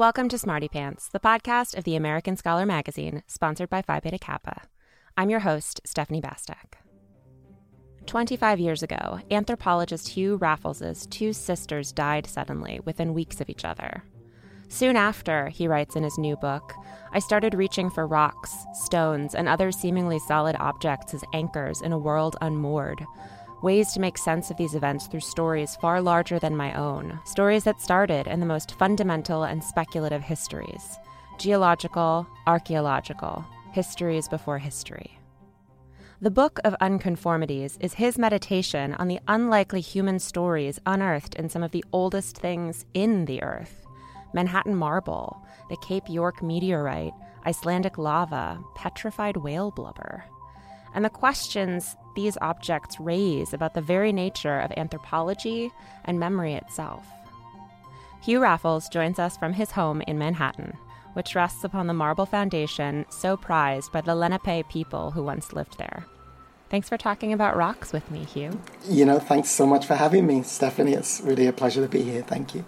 Welcome to Smarty Pants, the podcast of the American Scholar magazine, sponsored by Phi Beta Kappa. I'm your host, Stephanie Bastek. 25 years ago, anthropologist Hugh Raffles's two sisters died suddenly within weeks of each other. Soon after, he writes in his new book, I started reaching for rocks, stones, and other seemingly solid objects as anchors in a world unmoored. Ways to make sense of these events through stories far larger than my own, stories that started in the most fundamental and speculative histories geological, archaeological, histories before history. The Book of Unconformities is his meditation on the unlikely human stories unearthed in some of the oldest things in the earth Manhattan marble, the Cape York meteorite, Icelandic lava, petrified whale blubber. And the questions these objects raise about the very nature of anthropology and memory itself. Hugh Raffles joins us from his home in Manhattan, which rests upon the marble foundation so prized by the Lenape people who once lived there. Thanks for talking about rocks with me, Hugh. You know, thanks so much for having me, Stephanie. It's really a pleasure to be here. Thank you.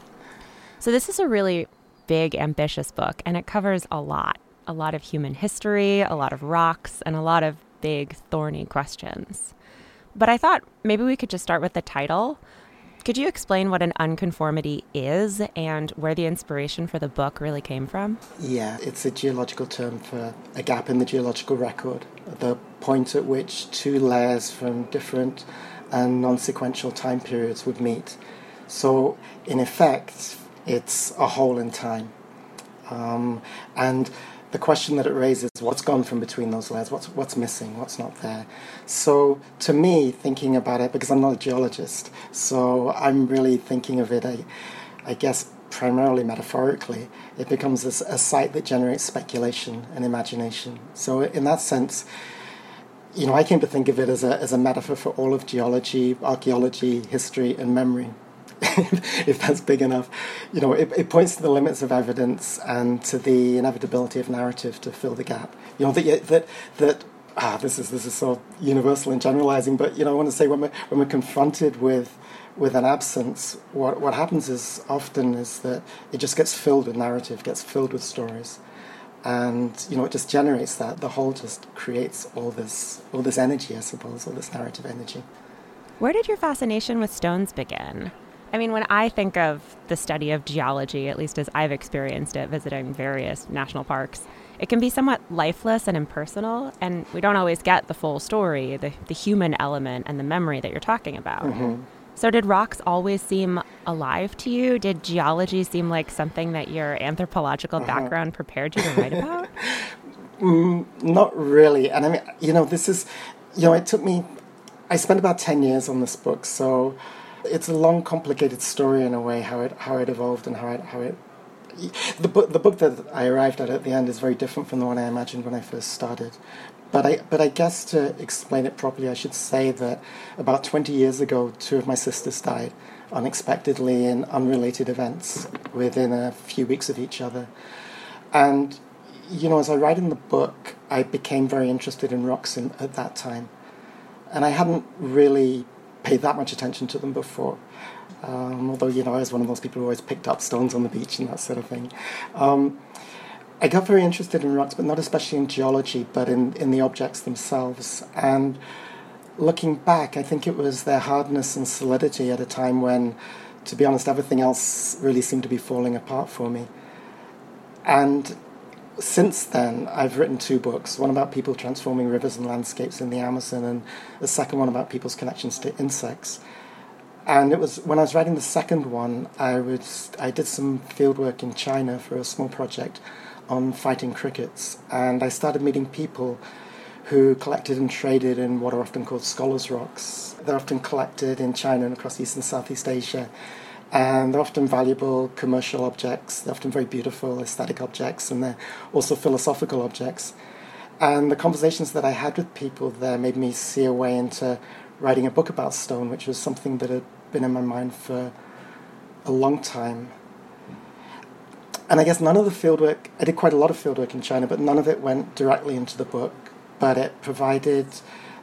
So, this is a really big, ambitious book, and it covers a lot a lot of human history, a lot of rocks, and a lot of big, thorny questions. But I thought maybe we could just start with the title. Could you explain what an unconformity is and where the inspiration for the book really came from? Yeah, it's a geological term for a gap in the geological record, the point at which two layers from different and non sequential time periods would meet. So, in effect, it's a hole in time. Um, and the question that it raises what's gone from between those layers? What's what's missing? What's not there? So to me thinking about it because i'm not a geologist so i'm really thinking of it i, I guess primarily metaphorically it becomes a, a site that generates speculation and imagination. So in that sense you know i came to think of it as a, as a metaphor for all of geology archaeology history and memory if that's big enough. You know, it, it, points to the limits of evidence and to the inevitability of narrative to fill the gap. You know, that that that ah, this is this is so universal and generalizing. But you know, I want to say when we're when we're confronted with with an absence, what what happens is often is that it just gets filled with narrative, gets filled with stories. And you know, it just generates that. The whole just creates all this, all this energy, I suppose, all this narrative energy. Where did your fascination with stones begin? I mean, when I think of the study of geology, at least as I've experienced it visiting various national parks, it can be somewhat lifeless and impersonal, and we don't always get the full story, the, the human element, and the memory that you're talking about. Mm-hmm. So, did rocks always seem alive to you? Did geology seem like something that your anthropological uh-huh. background prepared you to write about? mm, not really. And I mean, you know, this is, you know, it took me, I spent about 10 years on this book, so it's a long, complicated story in a way how it how it evolved and how it how it. The book the book that I arrived at at the end is very different from the one I imagined when I first started. But I, but I guess to explain it properly, I should say that about 20 years ago, two of my sisters died unexpectedly in unrelated events within a few weeks of each other. And, you know, as I write in the book, I became very interested in rocks in, at that time. And I hadn't really paid that much attention to them before. Um, although, you know, I was one of those people who always picked up stones on the beach and that sort of thing. Um, I got very interested in rocks, but not especially in geology, but in, in the objects themselves. And looking back, I think it was their hardness and solidity at a time when, to be honest, everything else really seemed to be falling apart for me. And since then, I've written two books one about people transforming rivers and landscapes in the Amazon, and the second one about people's connections to insects. And it was when I was writing the second one, I was I did some field work in China for a small project on fighting crickets, and I started meeting people who collected and traded in what are often called scholars' rocks. They're often collected in China and across East and Southeast Asia, and they're often valuable commercial objects. They're often very beautiful aesthetic objects, and they're also philosophical objects. And the conversations that I had with people there made me see a way into writing a book about stone, which was something that had been in my mind for a long time. And I guess none of the fieldwork, I did quite a lot of fieldwork in China, but none of it went directly into the book. But it provided,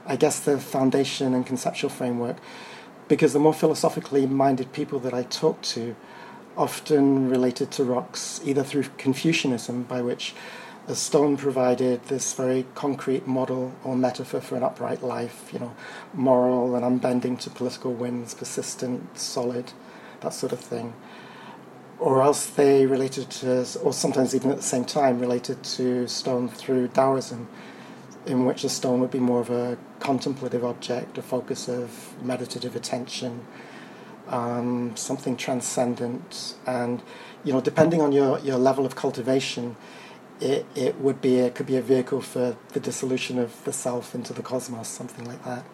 I guess, the foundation and conceptual framework. Because the more philosophically minded people that I talked to often related to rocks, either through Confucianism, by which a stone provided this very concrete model or metaphor for an upright life, you know, moral and unbending to political winds, persistent, solid, that sort of thing. Or else they related to, or sometimes even at the same time, related to stone through Taoism, in which a stone would be more of a contemplative object, a focus of meditative attention, um, something transcendent. And, you know, depending on your, your level of cultivation, it, it would be it could be a vehicle for the dissolution of the self into the cosmos, something like that.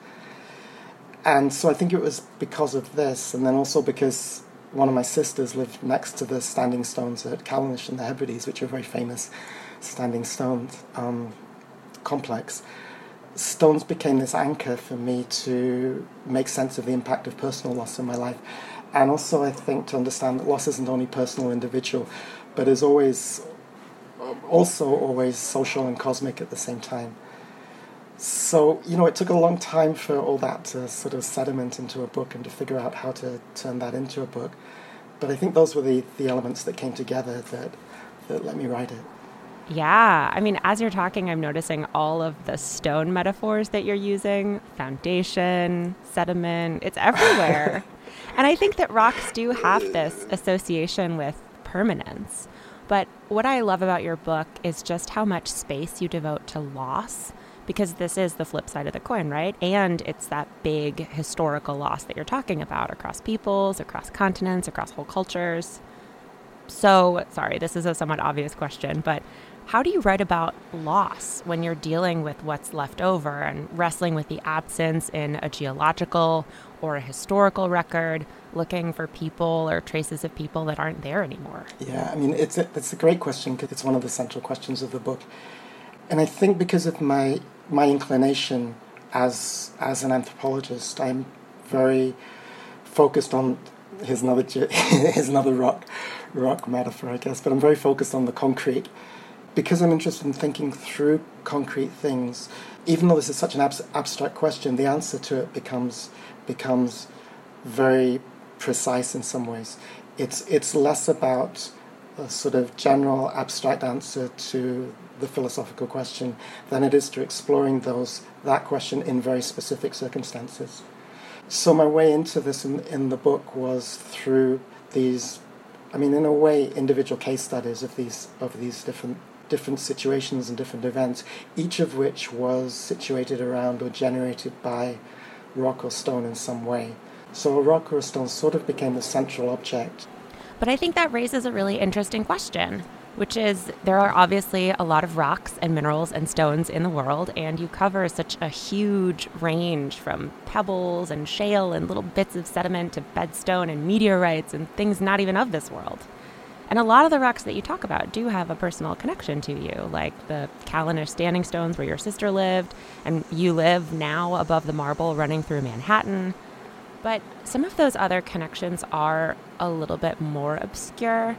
And so I think it was because of this, and then also because one of my sisters lived next to the standing stones at Callanish and the Hebrides, which are very famous standing stones um, complex. Stones became this anchor for me to make sense of the impact of personal loss in my life. And also, I think, to understand that loss isn't only personal, individual, but is always also always social and cosmic at the same time. So, you know, it took a long time for all that to sort of sediment into a book and to figure out how to turn that into a book. But I think those were the, the elements that came together that, that let me write it. Yeah. I mean, as you're talking, I'm noticing all of the stone metaphors that you're using foundation, sediment, it's everywhere. and I think that rocks do have this association with permanence. But what I love about your book is just how much space you devote to loss because this is the flip side of the coin, right? And it's that big historical loss that you're talking about across peoples, across continents, across whole cultures. So, sorry, this is a somewhat obvious question, but how do you write about loss when you're dealing with what's left over and wrestling with the absence in a geological or a historical record, looking for people or traces of people that aren't there anymore? Yeah, I mean, it's a, it's a great question because it's one of the central questions of the book. And I think because of my, my inclination as, as an anthropologist, I'm very focused on here's another here's another rock rock metaphor, I guess. But I'm very focused on the concrete because I'm interested in thinking through concrete things. Even though this is such an abs- abstract question, the answer to it becomes becomes very precise in some ways. It's it's less about a sort of general abstract answer to the philosophical question than it is to exploring those that question in very specific circumstances. So my way into this in, in the book was through these I mean in a way individual case studies of these of these different different situations and different events, each of which was situated around or generated by rock or stone in some way. So a rock or a stone sort of became the central object. But I think that raises a really interesting question, which is there are obviously a lot of rocks and minerals and stones in the world, and you cover such a huge range from pebbles and shale and little bits of sediment to bedstone and meteorites and things not even of this world. And a lot of the rocks that you talk about do have a personal connection to you, like the Callanish Standing Stones where your sister lived, and you live now above the marble running through Manhattan. But some of those other connections are a little bit more obscure.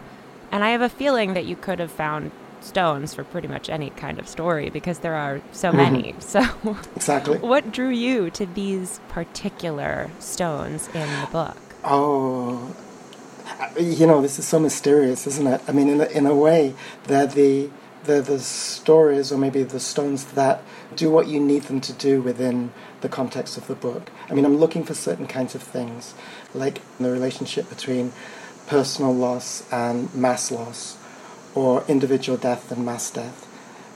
And I have a feeling that you could have found stones for pretty much any kind of story because there are so mm-hmm. many. So, exactly. what drew you to these particular stones in the book? Oh, you know, this is so mysterious, isn't it? I mean, in a, in a way, they're the they're the stories or maybe the stones that do what you need them to do within the context of the book. I mean, I'm looking for certain kinds of things, like the relationship between personal loss and mass loss, or individual death and mass death.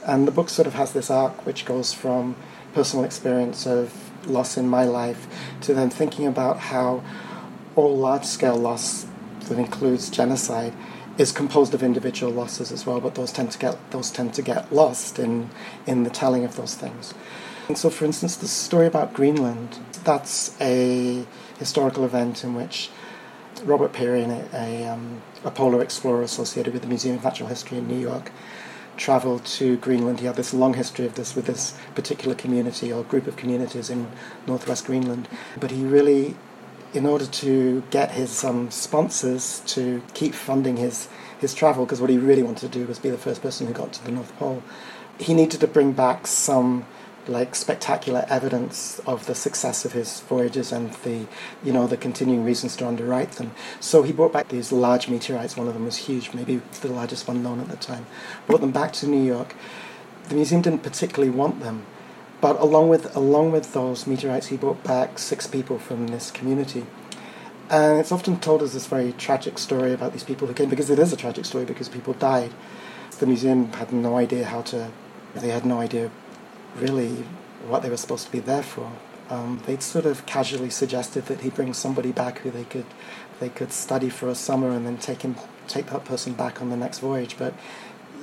And the book sort of has this arc which goes from personal experience of loss in my life to then thinking about how all large scale loss that includes genocide is composed of individual losses as well, but those tend to get those tend to get lost in in the telling of those things. And so, for instance, the story about Greenland, that's a historical event in which Robert Peary, a, a, um, a polar explorer associated with the Museum of Natural History in New York, traveled to Greenland. He had this long history of this with this particular community or group of communities in northwest Greenland. But he really, in order to get his um, sponsors to keep funding his, his travel, because what he really wanted to do was be the first person who got to the North Pole, he needed to bring back some like spectacular evidence of the success of his voyages and the you know the continuing reasons to underwrite them. So he brought back these large meteorites. One of them was huge, maybe the largest one known at the time. Brought them back to New York. The museum didn't particularly want them, but along with along with those meteorites, he brought back six people from this community. And it's often told as this very tragic story about these people who came because it is a tragic story because people died. The museum had no idea how to. They had no idea really what they were supposed to be there for. Um, they'd sort of casually suggested that he bring somebody back who they could they could study for a summer and then take him take that person back on the next voyage. But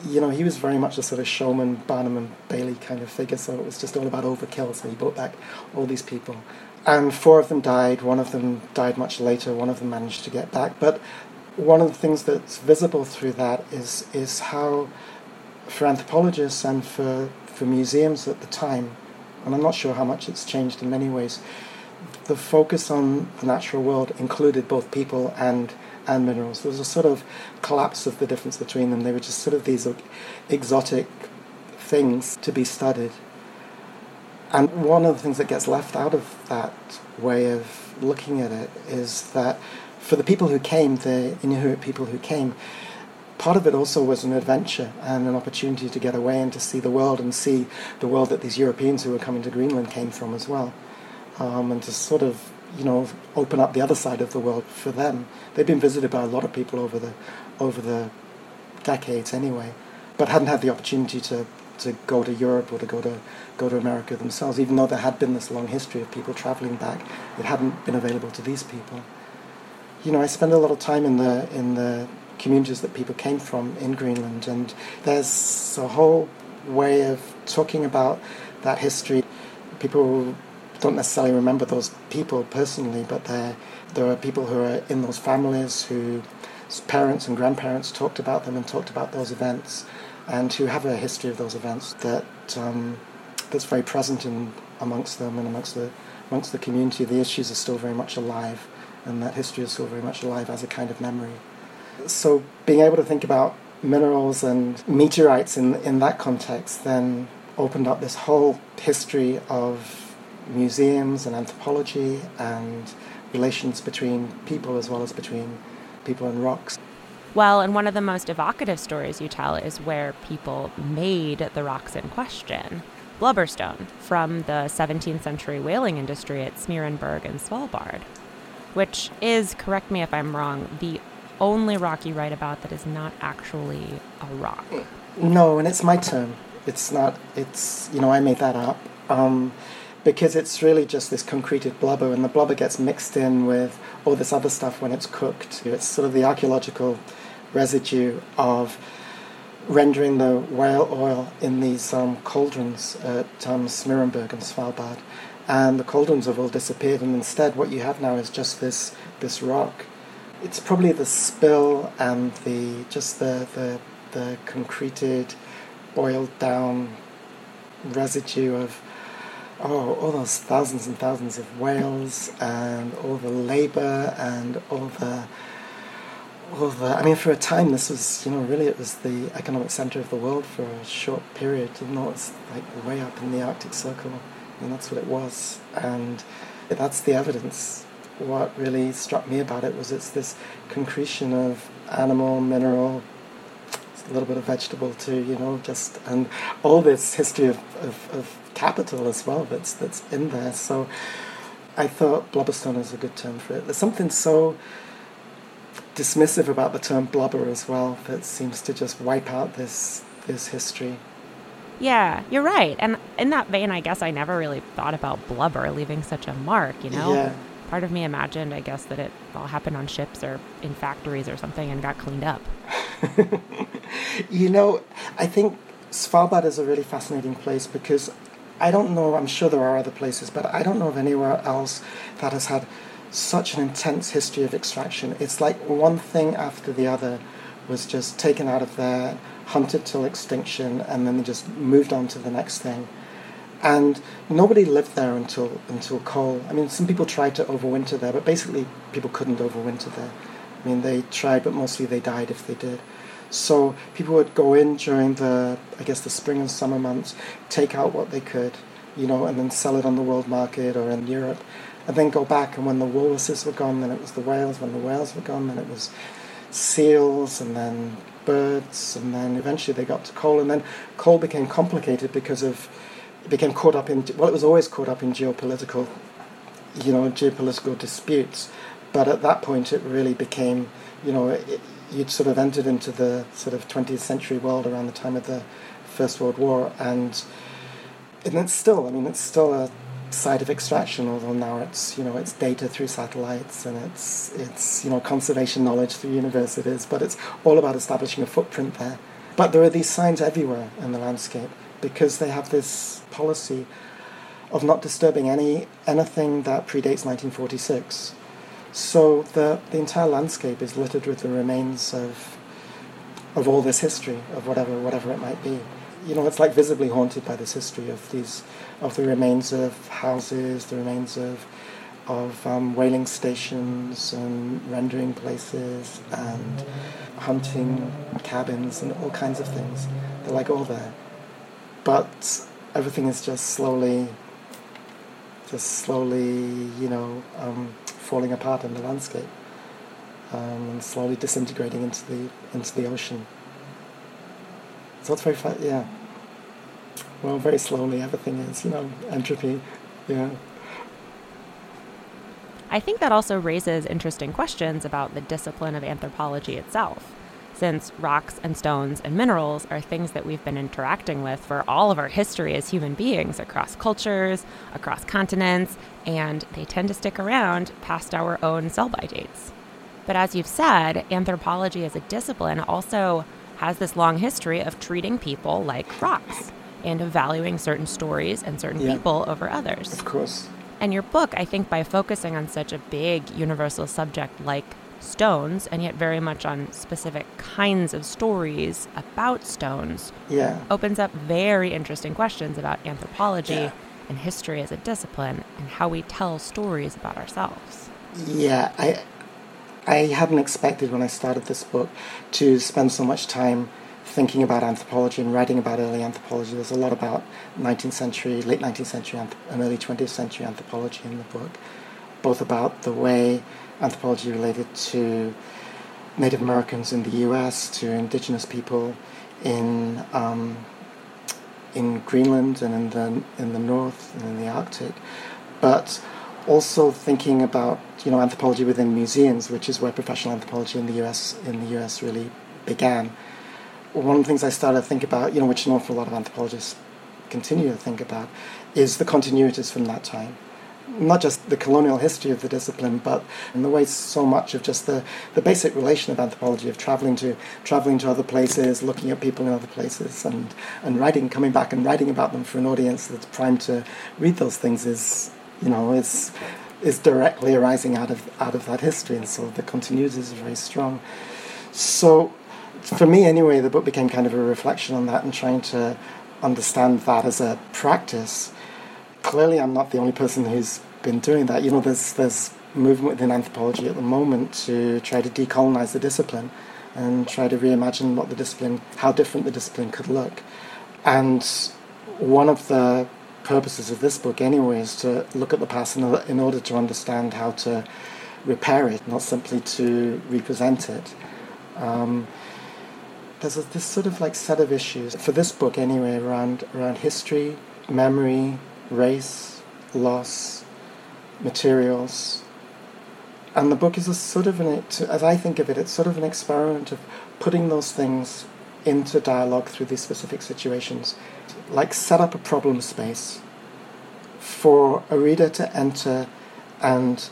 you know, he was very much a sort of showman, Barnum and Bailey kind of figure. So it was just all about overkill. So he brought back all these people, and four of them died. One of them died much later. One of them managed to get back. But one of the things that's visible through that is is how, for anthropologists and for for museums at the time, and I'm not sure how much it's changed in many ways, the focus on the natural world included both people and and minerals. There was a sort of collapse of the difference between them. They were just sort of these exotic things to be studied. And one of the things that gets left out of that way of looking at it is that for the people who came, the Inuit people who came, part of it also was an adventure and an opportunity to get away and to see the world and see the world that these Europeans who were coming to Greenland came from as well. Um, and to sort of, you know, open up the other side of the world for them. They've been visited by a lot of people over the, over the decades anyway, but hadn't had the opportunity to, to go to Europe or to go to, go to America themselves, even though there had been this long history of people traveling back. It hadn't been available to these people. You know, I spend a lot of time in the, in the communities that people came from in Greenland. And there's a whole way of talking about that history. People don't necessarily remember those people personally, but there there are people who are in those families whose parents and grandparents talked about them and talked about those events, and who have a history of those events that um, that's very present in amongst them and amongst the amongst the community. The issues are still very much alive, and that history is still very much alive as a kind of memory. So being able to think about minerals and meteorites in, in that context then opened up this whole history of museums and anthropology and relations between people as well as between people and rocks. Well, and one of the most evocative stories you tell is where people made the rocks in question. Blubberstone from the 17th century whaling industry at Smeerenberg and Svalbard, which is, correct me if I'm wrong, the only rock you write about that is not actually a rock. No, and it's my term. It's not, it's, you know, I made that up. Um, because it's really just this concreted blubber, and the blubber gets mixed in with all this other stuff when it's cooked. It's sort of the archaeological residue of rendering the whale oil in these um, cauldrons at um, and Svalbard. And the cauldrons have all disappeared, and instead, what you have now is just this, this rock it's probably the spill and the just the the, the concreted, boiled down residue of oh all those thousands and thousands of whales and all the labour and all the all the I mean for a time this was you know really it was the economic centre of the world for a short period. Even though it's like way up in the Arctic Circle. I mean that's what it was. And that's the evidence. What really struck me about it was it's this concretion of animal, mineral, a little bit of vegetable too, you know, just and all this history of, of, of capital as well that's that's in there. So I thought blubberstone is a good term for it. There's something so dismissive about the term blubber as well that seems to just wipe out this this history. Yeah, you're right. And in that vein, I guess I never really thought about blubber leaving such a mark, you know? Yeah. Part of me imagined, I guess, that it all happened on ships or in factories or something and got cleaned up. you know, I think Svalbard is a really fascinating place because I don't know, I'm sure there are other places, but I don't know of anywhere else that has had such an intense history of extraction. It's like one thing after the other was just taken out of there, hunted till extinction, and then they just moved on to the next thing. And nobody lived there until until coal. I mean, some people tried to overwinter there, but basically people couldn't overwinter there. I mean, they tried, but mostly they died if they did. So people would go in during the, I guess, the spring and summer months, take out what they could, you know, and then sell it on the world market or in Europe, and then go back. And when the walruses were gone, then it was the whales. When the whales were gone, then it was seals, and then birds, and then eventually they got to coal. And then coal became complicated because of it became caught up in well, it was always caught up in geopolitical, you know, geopolitical disputes. But at that point, it really became, you know, it, you'd sort of entered into the sort of 20th century world around the time of the First World War, and and it's still, I mean, it's still a site of extraction, although now it's you know it's data through satellites and it's it's you know conservation knowledge through universities, but it's all about establishing a footprint there. But there are these signs everywhere in the landscape because they have this policy of not disturbing any anything that predates 1946. So the, the entire landscape is littered with the remains of of all this history of whatever whatever it might be. You know, it's like visibly haunted by this history of these of the remains of houses, the remains of of um, whaling stations and rendering places and hunting cabins and all kinds of things. They're like all there, but everything is just slowly, just slowly, you know. Um, falling apart in the landscape um, and slowly disintegrating into the into the ocean. So it's very fast, yeah. Well, very slowly everything is, you know, entropy, yeah. I think that also raises interesting questions about the discipline of anthropology itself since rocks and stones and minerals are things that we've been interacting with for all of our history as human beings across cultures, across continents, and they tend to stick around past our own sell by dates. But as you've said, anthropology as a discipline also has this long history of treating people like rocks and of valuing certain stories and certain yeah. people over others. Of course. And your book, I think, by focusing on such a big universal subject like stones and yet very much on specific kinds of stories about stones yeah. opens up very interesting questions about anthropology yeah. and history as a discipline and how we tell stories about ourselves. Yeah, I I hadn't expected when I started this book to spend so much time thinking about anthropology and writing about early anthropology. There's a lot about 19th century, late 19th century and early 20th century anthropology in the book, both about the way anthropology related to Native Americans in the U.S., to indigenous people in um, in Greenland and in the in the North and in the Arctic, but also thinking about you know anthropology within museums, which is where professional anthropology in the U.S. in the U.S. really began. One of the things I started to think about, you know, which an awful lot of anthropologists continue to think about, is the continuities from that time not just the colonial history of the discipline, but in the way so much of just the, the basic relation of anthropology, of traveling to traveling to other places, looking at people in other places, and, and writing, coming back and writing about them for an audience that's primed to read those things is, you know, is is directly arising out of out of that history, and so the continuity is very strong. So, for me anyway, the book became kind of a reflection on that and trying to understand that as a practice clearly I'm not the only person who's been doing that. You know, there's there's movement within anthropology at the moment to try to decolonize the discipline and try to reimagine what the discipline, how different the discipline could look. And one of the purposes of this book, anyway, is to look at the past in, order to understand how to repair it, not simply to represent it. Um, there's a, this sort of like set of issues for this book anyway around around history, memory, race, loss, materials, and the book is a sort of an, as I think of it, it's sort of an experiment of putting those things into dialogue through these specific situations, like set up a problem space for a reader to enter and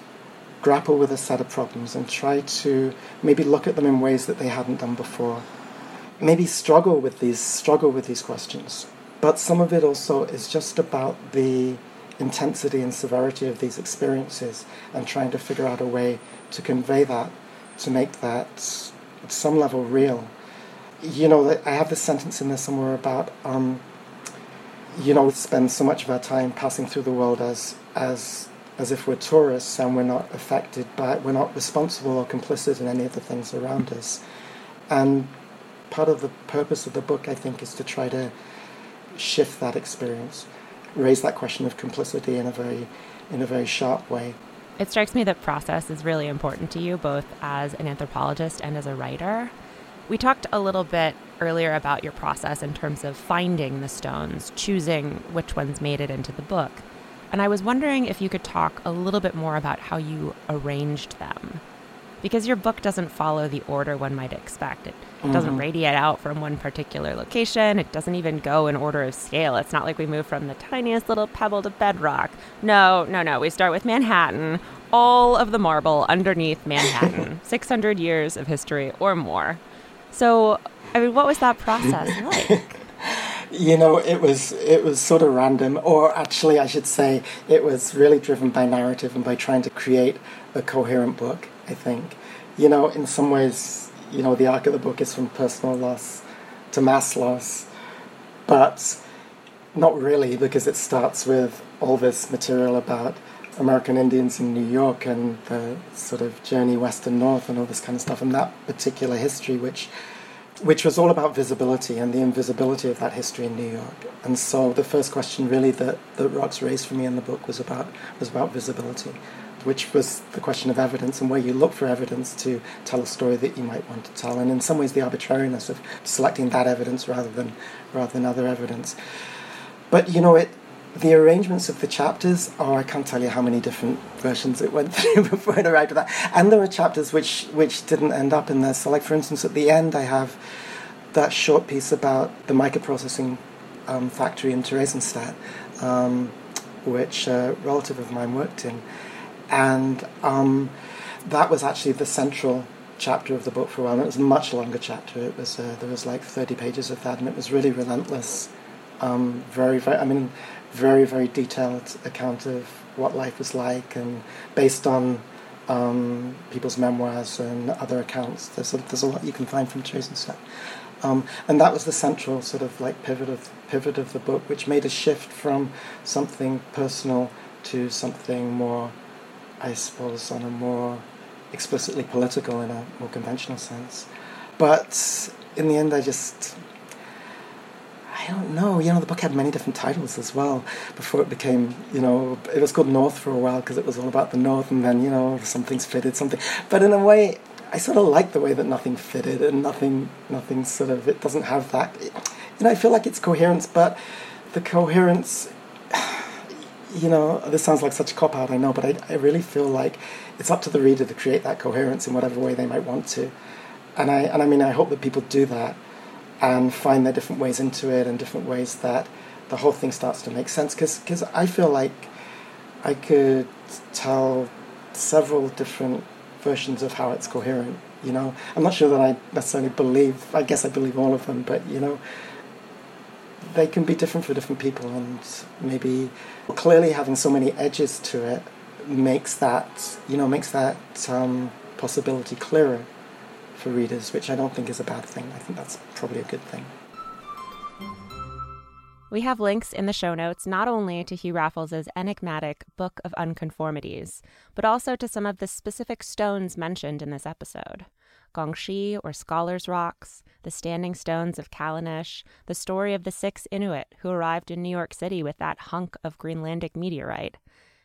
grapple with a set of problems and try to maybe look at them in ways that they hadn't done before. Maybe struggle with these struggle with these questions. But some of it also is just about the intensity and severity of these experiences and trying to figure out a way to convey that, to make that at some level real. You know, I have this sentence in there somewhere about, um, you know, we spend so much of our time passing through the world as as as if we're tourists and we're not affected by, it, we're not responsible or complicit in any of the things around us. And part of the purpose of the book, I think, is to try to shift that experience, raise that question of complicity in a very, in a very sharp way. It strikes me that process is really important to you, both as an anthropologist and as a writer. We talked a little bit earlier about your process in terms of finding the stones, choosing which ones made it into the book. And I was wondering if you could talk a little bit more about how you arranged them. Because your book doesn't follow the order one might expect. It mm-hmm. doesn't radiate out from one particular location. It doesn't even go in order of scale. It's not like we move from the tiniest little pebble to bedrock. No, no, no. We start with Manhattan, all of the marble underneath Manhattan, 600 years of history or more. So, I mean, what was that process like? you know, it was it was sort of random, or actually, I should say, it was really driven by narrative and by trying to create a coherent book. I think, you know, in some ways, you know, the arc of the book is from personal loss to mass loss, but not really because it starts with all this material about American Indians in New York and the sort of journey west and north and all this kind of stuff, and that particular history, which which was all about visibility and the invisibility of that history in New York. And so the first question really that, that rocks raised for me in the book was about was about visibility, which was the question of evidence and where you look for evidence to tell a story that you might want to tell. And in some ways the arbitrariness of selecting that evidence rather than rather than other evidence. But you know it the arrangements of the chapters, oh, I can't tell you how many different versions it went through before it arrived at that. And there were chapters which, which didn't end up in there. So, like, for instance, at the end, I have that short piece about the mica processing um, factory in Theresienstadt, um, which a relative of mine worked in. And um, that was actually the central chapter of the book for a while. And it was a much longer chapter. It was uh, there was like 30 pages of that, and it was really relentless. Um, very, very. I mean, very, very detailed account of what life was like, and based on um, people's memoirs and other accounts. There's a, there's a lot you can find from Theresienstadt. Um, and that was the central sort of like pivot of pivot of the book, which made a shift from something personal to something more, I suppose, on a more explicitly political in a more conventional sense. But in the end, I just I don't know. You know, the book had many different titles as well before it became, you know, it was called North for a while because it was all about the North, and then, you know, something's fitted, something. But in a way, I sort of like the way that nothing fitted and nothing, nothing sort of, it doesn't have that. You know, I feel like it's coherence, but the coherence, you know, this sounds like such a cop out, I know, but I, I really feel like it's up to the reader to create that coherence in whatever way they might want to. And I, and I mean, I hope that people do that and find their different ways into it and different ways that the whole thing starts to make sense. Because I feel like I could tell several different versions of how it's coherent. You know, I'm not sure that I necessarily believe. I guess I believe all of them, but you know, they can be different for different people, and maybe clearly having so many edges to it makes that you know makes that um, possibility clearer for readers, which I don't think is a bad thing. I think that's probably a good thing. We have links in the show notes not only to Hugh Raffles' enigmatic Book of Unconformities, but also to some of the specific stones mentioned in this episode. Gongshi or Scholar's Rocks, the Standing Stones of Callanish, the story of the six Inuit who arrived in New York City with that hunk of Greenlandic meteorite,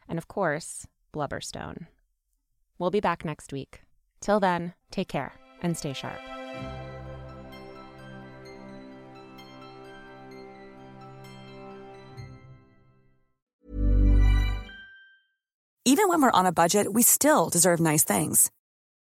and of course, Blubberstone. We'll be back next week. Till then, take care and stay sharp. Even when we're on a budget, we still deserve nice things.